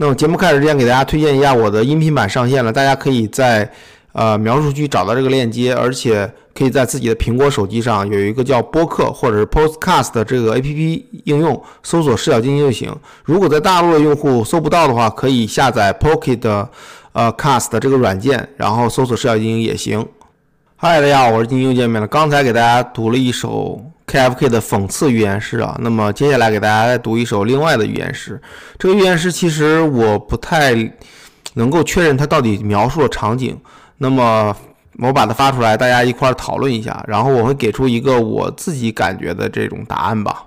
那么节目开始之前，给大家推荐一下我的音频版上线了，大家可以在呃描述区找到这个链接，而且可以在自己的苹果手机上有一个叫播客或者是 Podcast 的这个 APP 应用，搜索“视角精英”就行。如果在大陆的用户搜不到的话，可以下载 Pocket 呃 Cast 这个软件，然后搜索“视角精英”也行。嗨，大家好，我是金又见面了。刚才给大家读了一首 KFK 的讽刺寓言诗啊，那么接下来给大家再读一首另外的寓言诗。这个寓言诗其实我不太能够确认它到底描述了场景，那么我把它发出来，大家一块儿讨论一下，然后我会给出一个我自己感觉的这种答案吧。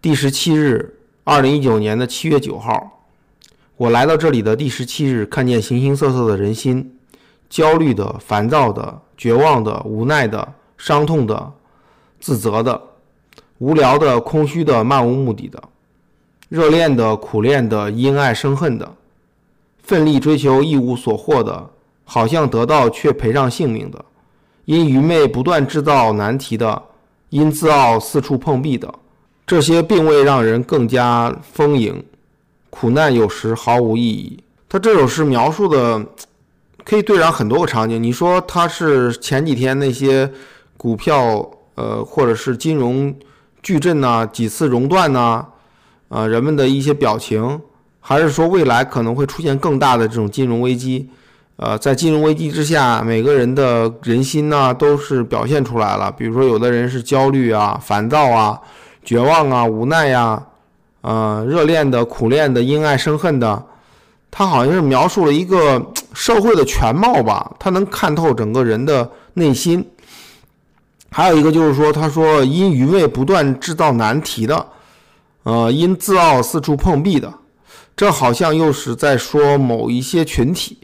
第十七日，二零一九年的七月九号，我来到这里的第十七日，看见形形色色的人心，焦虑的、烦躁的。绝望的、无奈的、伤痛的、自责的、无聊的、空虚的、漫无目的的、热恋的、苦恋的、因爱生恨的、奋力追求一无所获的、好像得到却赔上性命的、因愚昧不断制造难题的、因自傲四处碰壁的，这些并未让人更加丰盈。苦难有时毫无意义。他这首诗描述的。可以对上很多个场景。你说他是前几天那些股票，呃，或者是金融矩阵呐，几次熔断呐，啊，人们的一些表情，还是说未来可能会出现更大的这种金融危机？呃，在金融危机之下，每个人的人心呢都是表现出来了。比如说，有的人是焦虑啊、烦躁啊、绝望啊、无奈呀，呃，热恋的、苦恋的、因爱生恨的。他好像是描述了一个社会的全貌吧，他能看透整个人的内心。还有一个就是说，他说因愚昧不断制造难题的，呃，因自傲四处碰壁的，这好像又是在说某一些群体。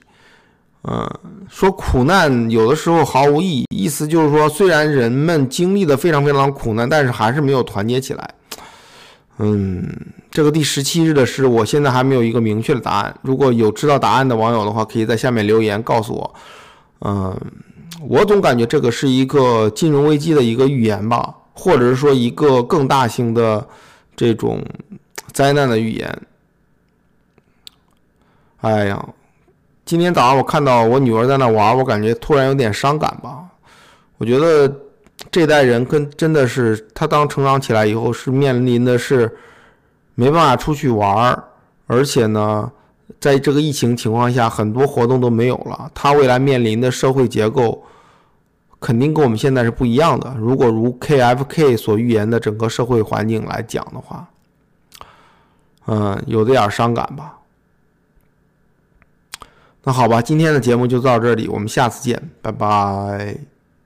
嗯，说苦难有的时候毫无意义，意思就是说，虽然人们经历的非常非常苦难，但是还是没有团结起来。嗯，这个第十七日的诗，我现在还没有一个明确的答案。如果有知道答案的网友的话，可以在下面留言告诉我。嗯，我总感觉这个是一个金融危机的一个预言吧，或者是说一个更大型的这种灾难的预言。哎呀，今天早上我看到我女儿在那玩，我感觉突然有点伤感吧。我觉得。这代人跟真的是他当成长起来以后是面临的是没办法出去玩，而且呢，在这个疫情情况下，很多活动都没有了。他未来面临的社会结构肯定跟我们现在是不一样的。如果如 KFK 所预言的整个社会环境来讲的话，嗯，有点伤感吧。那好吧，今天的节目就到这里，我们下次见，拜拜。